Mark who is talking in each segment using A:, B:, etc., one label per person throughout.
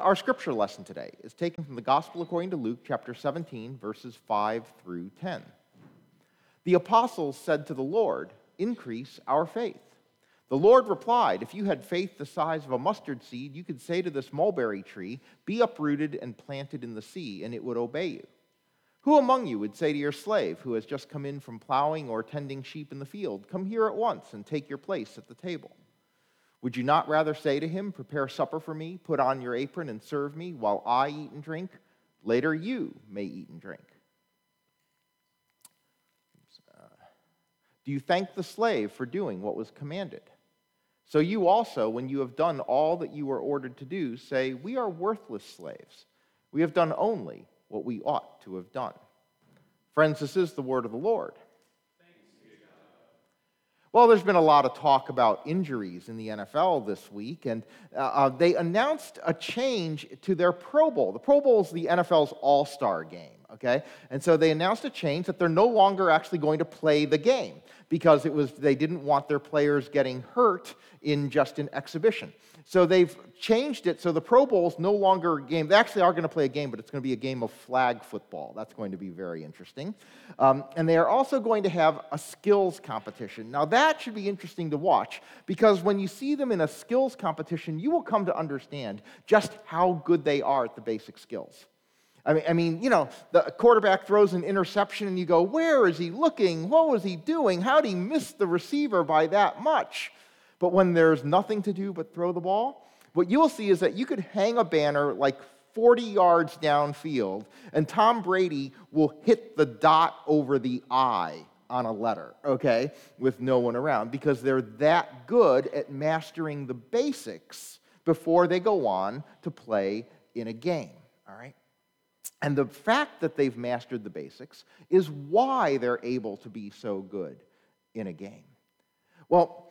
A: Our scripture lesson today is taken from the Gospel according to Luke, chapter 17, verses 5 through 10. The apostles said to the Lord, Increase our faith. The Lord replied, If you had faith the size of a mustard seed, you could say to this mulberry tree, Be uprooted and planted in the sea, and it would obey you. Who among you would say to your slave, who has just come in from plowing or tending sheep in the field, Come here at once and take your place at the table? Would you not rather say to him, Prepare supper for me, put on your apron, and serve me while I eat and drink? Later you may eat and drink. Do you thank the slave for doing what was commanded? So you also, when you have done all that you were ordered to do, say, We are worthless slaves. We have done only what we ought to have done. Friends, this is the word of the Lord. Well, there's been a lot of talk about injuries in the NFL this week, and uh, uh, they announced a change to their Pro Bowl. The Pro Bowl is the NFL's all star game, okay? And so they announced a change that they're no longer actually going to play the game because it was, they didn't want their players getting hurt in just an exhibition. So they've changed it so the Pro Bowl is no longer a game. They actually are going to play a game, but it's going to be a game of flag football. That's going to be very interesting. Um, and they are also going to have a skills competition. Now, that should be interesting to watch because when you see them in a skills competition, you will come to understand just how good they are at the basic skills. I mean, I mean, you know, the quarterback throws an interception and you go, where is he looking? What was he doing? How did he miss the receiver by that much? But when there's nothing to do but throw the ball, what you'll see is that you could hang a banner like 40 yards downfield, and Tom Brady will hit the dot over the I on a letter, okay, with no one around, because they're that good at mastering the basics before they go on to play in a game, all right? And the fact that they've mastered the basics is why they're able to be so good in a game. Well,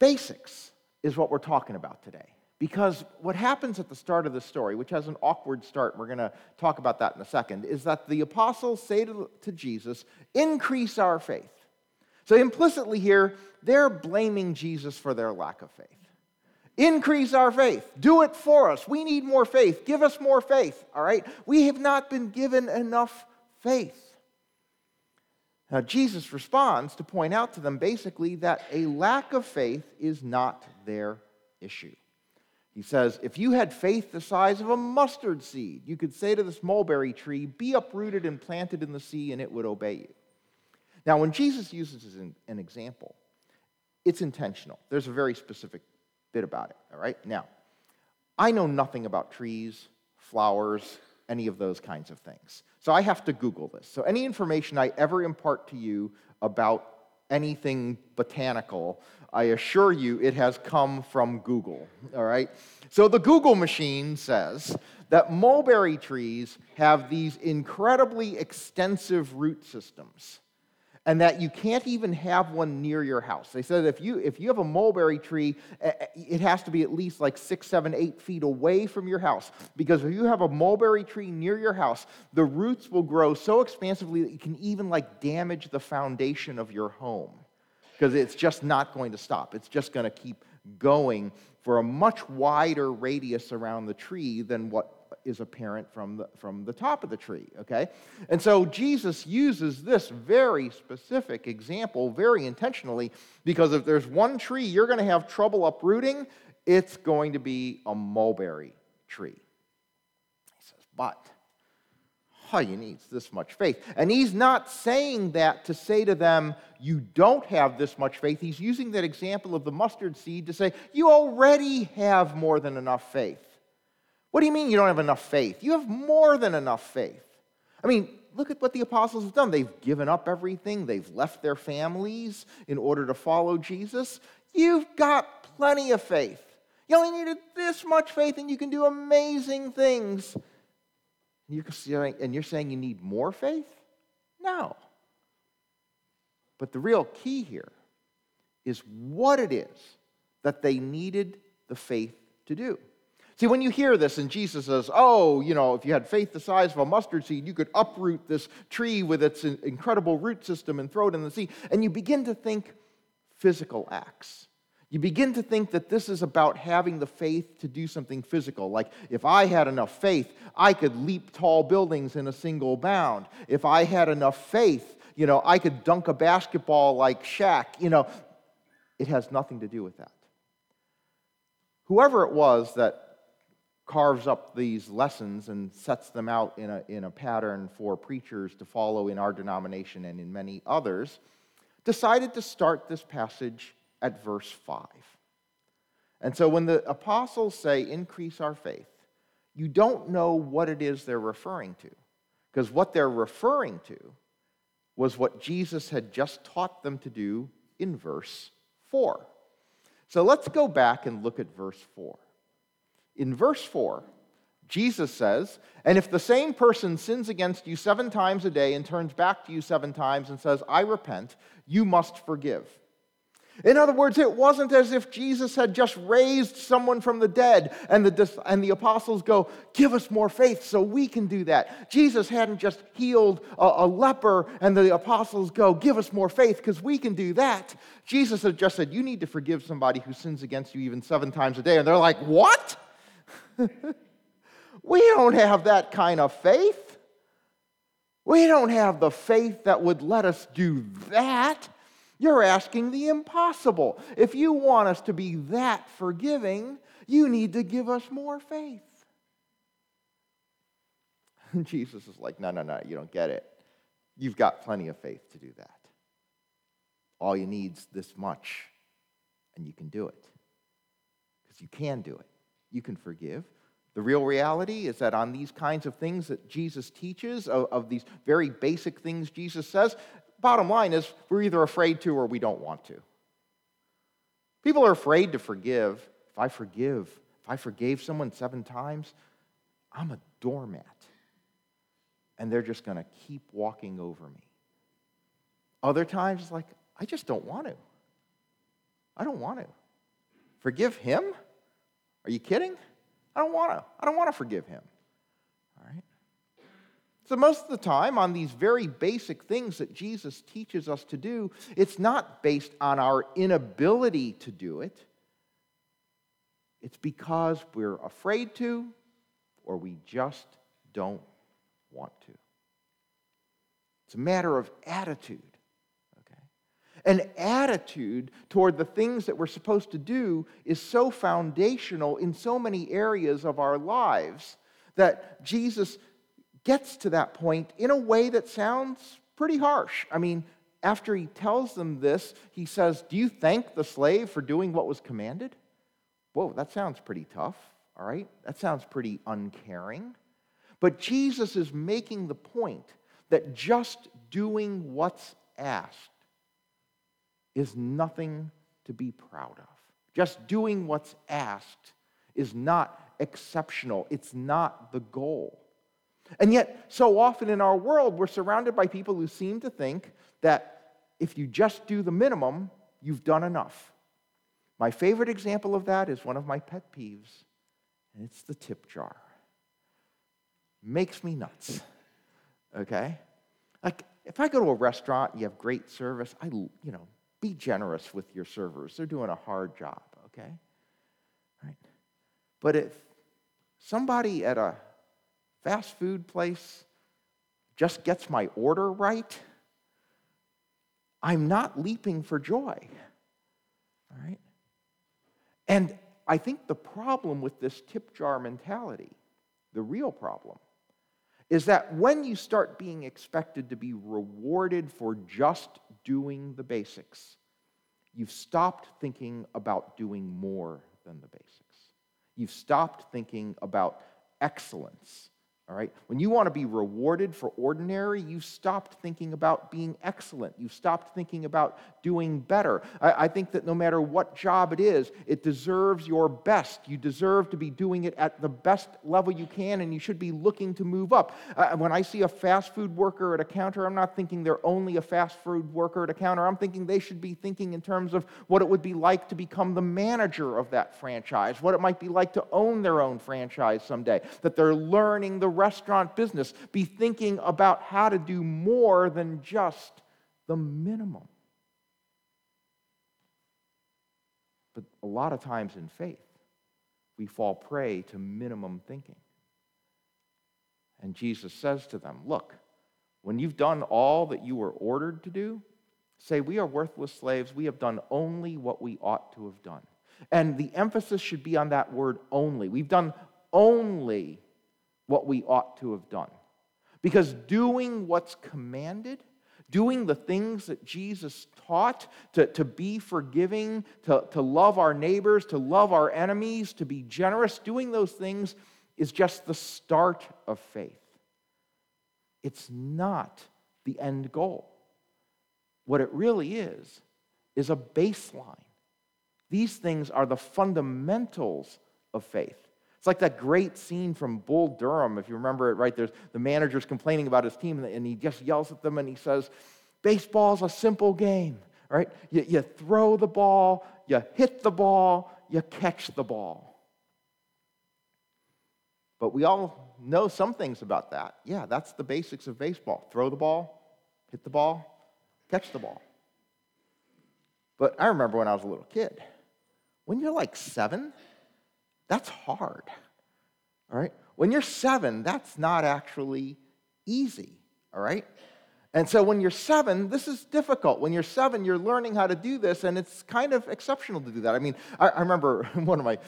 A: Basics is what we're talking about today. Because what happens at the start of the story, which has an awkward start, we're going to talk about that in a second, is that the apostles say to, to Jesus, increase our faith. So implicitly here, they're blaming Jesus for their lack of faith. Increase our faith. Do it for us. We need more faith. Give us more faith, all right? We have not been given enough faith. Now, Jesus responds to point out to them basically that a lack of faith is not their issue. He says, If you had faith the size of a mustard seed, you could say to this mulberry tree, Be uprooted and planted in the sea, and it would obey you. Now, when Jesus uses an example, it's intentional. There's a very specific bit about it, all right? Now, I know nothing about trees, flowers, any of those kinds of things. So I have to Google this. So any information I ever impart to you about anything botanical, I assure you it has come from Google, all right? So the Google machine says that mulberry trees have these incredibly extensive root systems and that you can't even have one near your house. They said if you, if you have a mulberry tree, eh, eh, it has to be at least like six, seven, eight feet away from your house. Because if you have a mulberry tree near your house, the roots will grow so expansively that you can even like damage the foundation of your home. Because it's just not going to stop. It's just going to keep going for a much wider radius around the tree than what is apparent from the, from the top of the tree, okay? And so Jesus uses this very specific example very intentionally because if there's one tree you're going to have trouble uprooting, it's going to be a mulberry tree. He says, but all you need is this much faith. And he's not saying that to say to them, you don't have this much faith. He's using that example of the mustard seed to say, you already have more than enough faith. What do you mean you don't have enough faith? You have more than enough faith. I mean, look at what the apostles have done. They've given up everything, they've left their families in order to follow Jesus. You've got plenty of faith. You only needed this much faith and you can do amazing things. And you're saying you need more faith? No. But the real key here is what it is that they needed the faith to do. See, when you hear this and Jesus says, Oh, you know, if you had faith the size of a mustard seed, you could uproot this tree with its incredible root system and throw it in the sea, and you begin to think physical acts. You begin to think that this is about having the faith to do something physical. Like, if I had enough faith, I could leap tall buildings in a single bound. If I had enough faith, you know, I could dunk a basketball like Shaq. You know, it has nothing to do with that. Whoever it was that carves up these lessons and sets them out in a, in a pattern for preachers to follow in our denomination and in many others, decided to start this passage at verse 5. And so when the apostles say, increase our faith, you don't know what it is they're referring to. Because what they're referring to was what Jesus had just taught them to do in verse 4. So let's go back and look at verse 4. In verse 4, Jesus says, And if the same person sins against you seven times a day and turns back to you seven times and says, I repent, you must forgive. In other words, it wasn't as if Jesus had just raised someone from the dead and the, and the apostles go, Give us more faith so we can do that. Jesus hadn't just healed a, a leper and the apostles go, Give us more faith because we can do that. Jesus had just said, You need to forgive somebody who sins against you even seven times a day. And they're like, What? we don't have that kind of faith. We don't have the faith that would let us do that. You're asking the impossible. If you want us to be that forgiving, you need to give us more faith. And Jesus is like, no, no, no, you don't get it. You've got plenty of faith to do that. All you need's this much, and you can do it. Because you can do it. You can forgive. The real reality is that on these kinds of things that Jesus teaches, of, of these very basic things Jesus says, bottom line is we're either afraid to or we don't want to. People are afraid to forgive. If I forgive, if I forgave someone seven times, I'm a doormat. And they're just going to keep walking over me. Other times, it's like, I just don't want to. I don't want to. Forgive him? Are you kidding? I don't want to. I don't want to forgive him. All right? So, most of the time, on these very basic things that Jesus teaches us to do, it's not based on our inability to do it. It's because we're afraid to or we just don't want to. It's a matter of attitude. An attitude toward the things that we're supposed to do is so foundational in so many areas of our lives that Jesus gets to that point in a way that sounds pretty harsh. I mean, after he tells them this, he says, Do you thank the slave for doing what was commanded? Whoa, that sounds pretty tough, all right? That sounds pretty uncaring. But Jesus is making the point that just doing what's asked is nothing to be proud of. Just doing what's asked is not exceptional, it's not the goal. And yet, so often in our world, we're surrounded by people who seem to think that if you just do the minimum, you've done enough. My favorite example of that is one of my pet peeves, and it's the tip jar. Makes me nuts. Okay? Like, if I go to a restaurant and you have great service, I, you know, be generous with your servers. They're doing a hard job, okay? Right? But if somebody at a fast food place just gets my order right, I'm not leaping for joy. All right? And I think the problem with this tip jar mentality, the real problem, is that when you start being expected to be rewarded for just doing the basics, you've stopped thinking about doing more than the basics. You've stopped thinking about excellence all right? When you want to be rewarded for ordinary, you've stopped thinking about being excellent. You've stopped thinking about doing better. I, I, think that no matter what job it is, it deserves your best. You deserve to be doing it at the best level you can, and you should be looking to move up. Uh, when I see a fast food worker at a counter, I'm not thinking they're only a fast food worker at a counter. I'm thinking they should be thinking in terms of what it would be like to become the manager of that franchise, what it might be like to own their own franchise someday, that they're learning the restaurant business be thinking about how to do more than just the minimum. But a lot of times in faith, we fall prey to minimum thinking. And Jesus says to them, Look, when you've done all that you were ordered to do, say, We are worthless slaves. We have done only what we ought to have done. And the emphasis should be on that word only. We've done only what we ought to have done. Because doing what's commanded, doing the things that Jesus taught, to, to be forgiving, to, to love our neighbors, to love our enemies, to be generous, doing those things is just the start of faith. It's not the end goal. What it really is, is a baseline. These things are the fundamentals of faith. It's like that great scene from Bull Durham, if you remember it right. There's the manager's complaining about his team, and he just yells at them and he says, Baseball's a simple game, right? You, you throw the ball, you hit the ball, you catch the ball. But we all know some things about that. Yeah, that's the basics of baseball throw the ball, hit the ball, catch the ball. But I remember when I was a little kid, when you're like seven, that's hard. All right? When you're seven, that's not actually easy. All right? And so when you're seven, this is difficult. When you're seven, you're learning how to do this, and it's kind of exceptional to do that. I mean, I, I remember one of my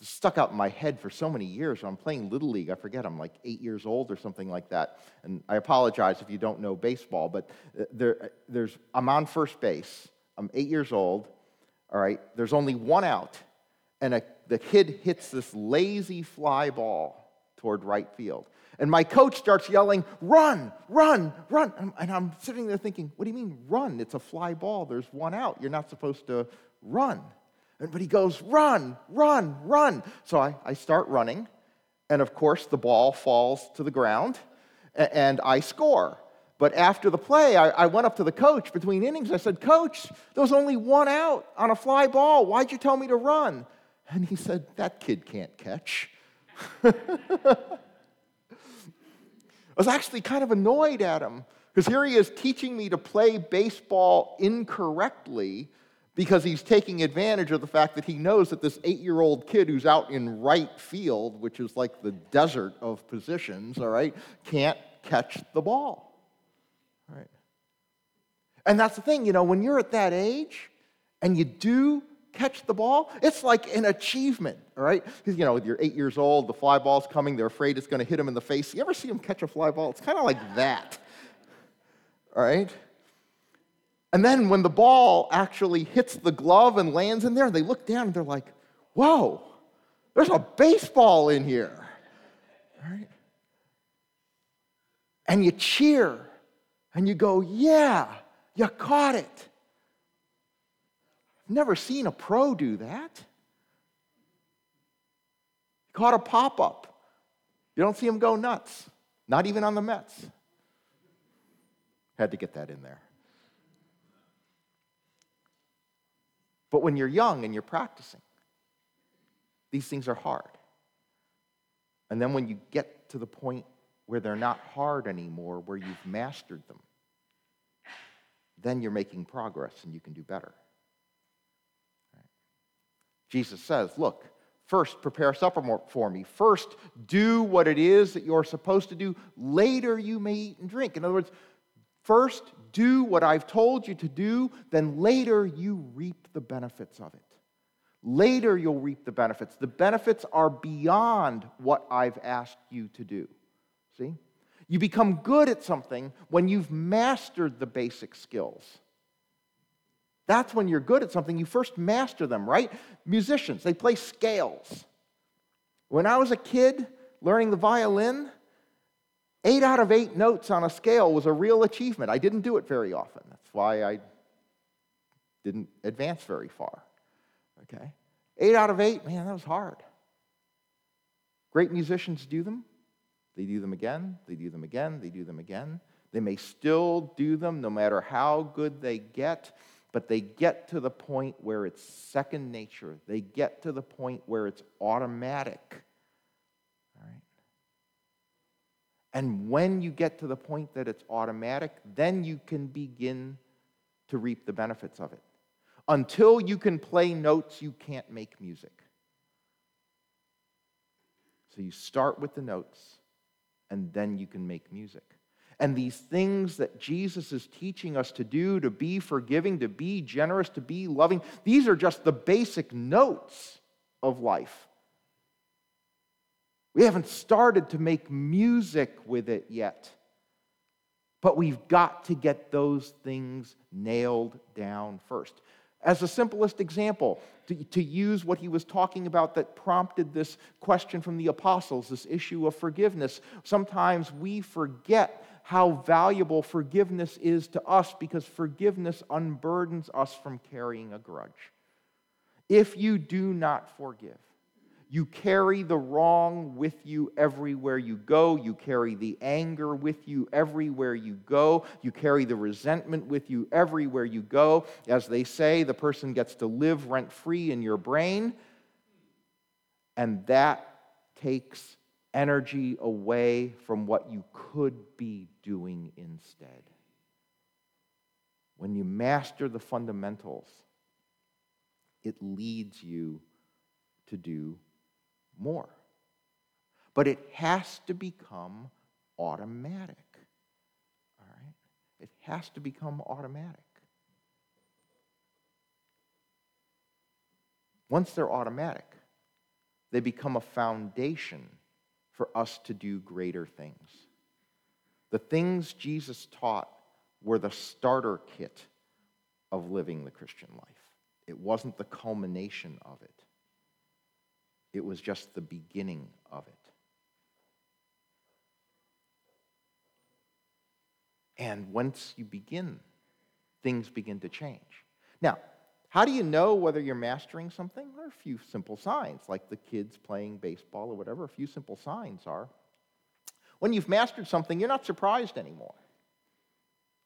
A: stuck out in my head for so many years. I'm playing Little League, I forget, I'm like eight years old or something like that. And I apologize if you don't know baseball, but uh, there, there's, I'm on first base. I'm eight years old. All right, there's only one out, and a, the kid hits this lazy fly ball toward right field. And my coach starts yelling, Run, run, run. And I'm sitting there thinking, What do you mean, run? It's a fly ball. There's one out. You're not supposed to run. But he goes, Run, run, run. So I, I start running. And of course, the ball falls to the ground, and I score. But after the play, I, I, went up to the coach between innings. I said, Coach, there was only one out on a fly ball. Why'd you tell me to run? And he said, That kid can't catch. I was actually kind of annoyed at him because here he is teaching me to play baseball incorrectly because he's taking advantage of the fact that he knows that this eight year old kid who's out in right field, which is like the desert of positions, all right, can't catch the ball. All right. And that's the thing, you know, when you're at that age and you do catch the ball, it's like an achievement, all right? Because, you know, you're eight years old, the fly ball's coming, they're afraid it's going to hit them in the face. You ever see them catch a fly ball? It's kind of like that, all right? And then when the ball actually hits the glove and lands in there, they look down and they're like, whoa, there's a baseball in here, all right? And you cheer and you go, yeah, you caught it. Never seen a pro do that. He Caught a pop up. You don't see him go nuts, not even on the Mets. Had to get that in there. But when you're young and you're practicing, these things are hard. And then when you get to the point where they're not hard anymore, where you've mastered them, then you're making progress and you can do better. Jesus says, Look, first prepare supper for me. First, do what it is that you're supposed to do. Later, you may eat and drink. In other words, first, do what I've told you to do, then later, you reap the benefits of it. Later, you'll reap the benefits. The benefits are beyond what I've asked you to do. See? You become good at something when you've mastered the basic skills. That's when you're good at something, you first master them, right? Musicians, they play scales. When I was a kid learning the violin, eight out of eight notes on a scale was a real achievement. I didn't do it very often. That's why I didn't advance very far. Okay? Eight out of eight, man, that was hard. Great musicians do them. They do them again, they do them again, they do them again. They may still do them no matter how good they get but they get to the point where it's second nature. They get to the point where it's automatic. All right? And when you get to the point that it's automatic, then you can begin to reap the benefits of it. Until you can play notes, you can't make music. So you start with the notes, and then you can make music. And these things that Jesus is teaching us to do, to be forgiving, to be generous, to be loving, these are just the basic notes of life. We haven't started to make music with it yet. But we've got to get those things nailed down first. As the simplest example, to, to, use what he was talking about that prompted this question from the apostles, this issue of forgiveness, sometimes we forget how valuable forgiveness is to us because forgiveness unburdens us from carrying a grudge. If you do not forgive, you carry the wrong with you everywhere you go. You carry the anger with you everywhere you go. You carry the resentment with you everywhere you go. As they say, the person gets to live rent free in your brain. And that takes energy away from what you could be doing instead. When you master the fundamentals, it leads you to do more. But it has to become automatic. All right? It has to become automatic. Once they're automatic, they become a foundation for us to do greater things. The things Jesus taught were the starter kit of living the Christian life. It wasn't the culmination of it. It was just the beginning of it. And once you begin, things begin to change. Now, how do you know whether you're mastering something? There are a few simple signs, like the kids playing baseball or whatever. A few simple signs are when you've mastered something, you're not surprised anymore.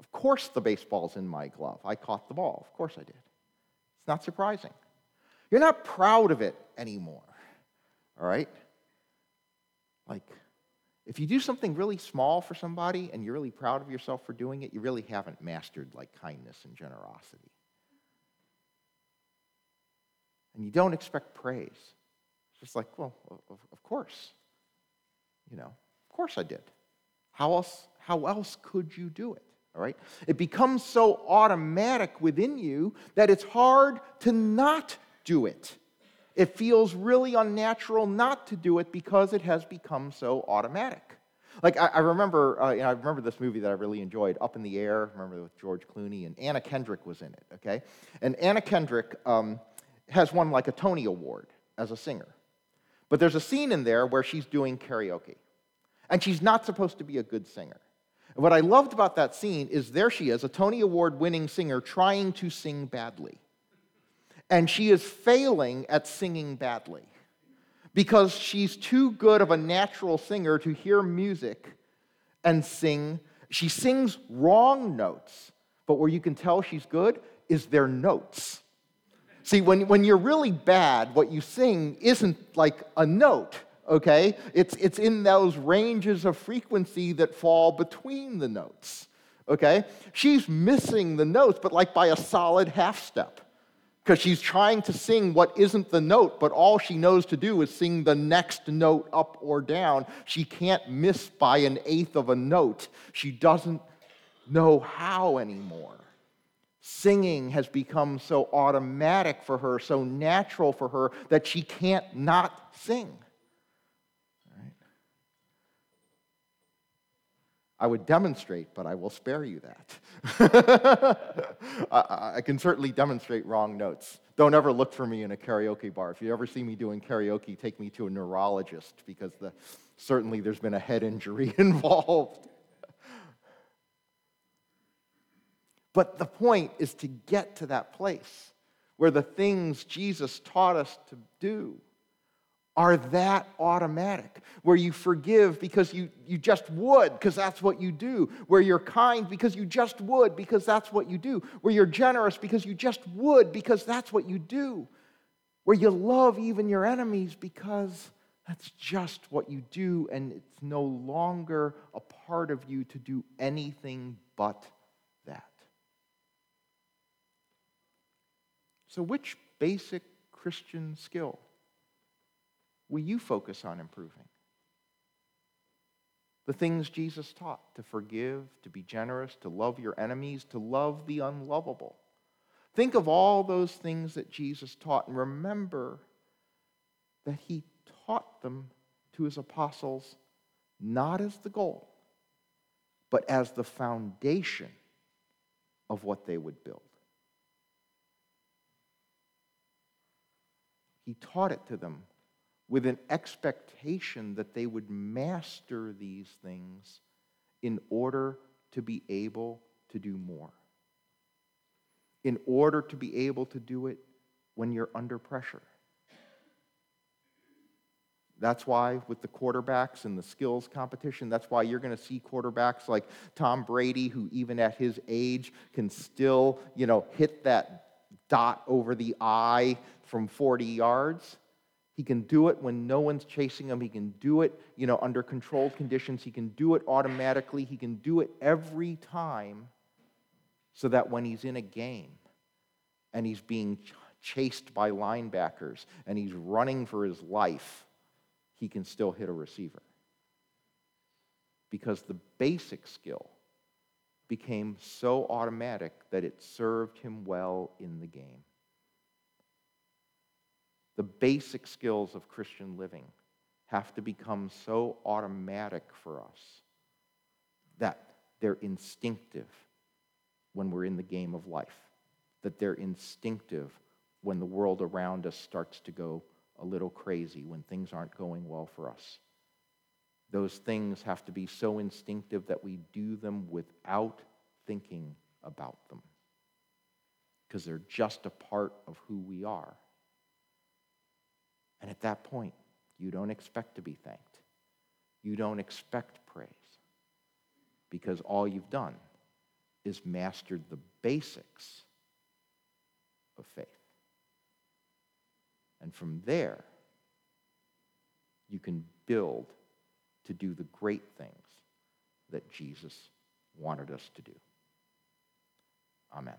A: Of course, the baseball's in my glove. I caught the ball. Of course, I did. It's not surprising. You're not proud of it anymore. All right? Like, if you do something really small for somebody and you're really proud of yourself for doing it, you really haven't mastered like kindness and generosity. And you don't expect praise. It's just like, well, of, of course. You know, of course I did. How else, how else could you do it? All right? It becomes so automatic within you that it's hard to not do it. It feels really unnatural not to do it because it has become so automatic. Like I, I remember, uh, you know, I remember this movie that I really enjoyed, Up in the Air. Remember with George Clooney and Anna Kendrick was in it. Okay, and Anna Kendrick um, has won like a Tony Award as a singer, but there's a scene in there where she's doing karaoke, and she's not supposed to be a good singer. And what I loved about that scene is there she is, a Tony Award winning singer, trying to sing badly and she is failing at singing badly because she's too good of a natural singer to hear music and sing. She sings wrong notes, but where you can tell she's good is their notes. See, when, when you're really bad, what you sing isn't like a note, okay? It's, it's in those ranges of frequency that fall between the notes, okay? She's missing the notes, but like by a solid half step because she's trying to sing what isn't the note, but all she knows to do is sing the next note up or down. She can't miss by an eighth of a note. She doesn't know how anymore. Singing has become so automatic for her, so natural for her, that she can't not sing. I would demonstrate, but I will spare you that. I, I, can certainly demonstrate wrong notes. Don't ever look for me in a karaoke bar. If you ever see me doing karaoke, take me to a neurologist because the, certainly there's been a head injury involved. But the point is to get to that place where the things Jesus taught us to do are that automatic, where you forgive because you, you just would, because that's what you do, where you're kind because you just would, because that's what you do, where you're generous because you just would, because that's what you do, where you love even your enemies because that's just what you do, and it's no longer a part of you to do anything but that. So, which basic Christian skill will you focus on improving? The things Jesus taught to forgive, to be generous, to love your enemies, to love the unlovable. Think of all those things that Jesus taught and remember that he taught them to his apostles not as the goal, but as the foundation of what they would build. He taught it to them with an expectation that they would master these things in order to be able to do more. In order to be able to do it when you're under pressure. That's why, with the quarterbacks and the skills competition, that's why you're going to see quarterbacks like Tom Brady, who even at his age can still, you know, hit that dot over the I from 40 yards. He can do it when no one's chasing him. He can do it, you know, under controlled conditions. He can do it automatically. He can do it every time so that when he's in a game and he's being chased by linebackers and he's running for his life, he can still hit a receiver. Because the basic skill became so automatic that it served him well in the game. The basic skills of Christian living have to become so automatic for us that they're instinctive when we're in the game of life, that they're instinctive when the world around us starts to go a little crazy, when things aren't going well for us. Those things have to be so instinctive that we do them without thinking about them because they're just a part of who we are. And at that point, you don't expect to be thanked. You don't expect praise because all you've done is mastered the basics of faith. And from there, you can build to do the great things that Jesus wanted us to do. Amen.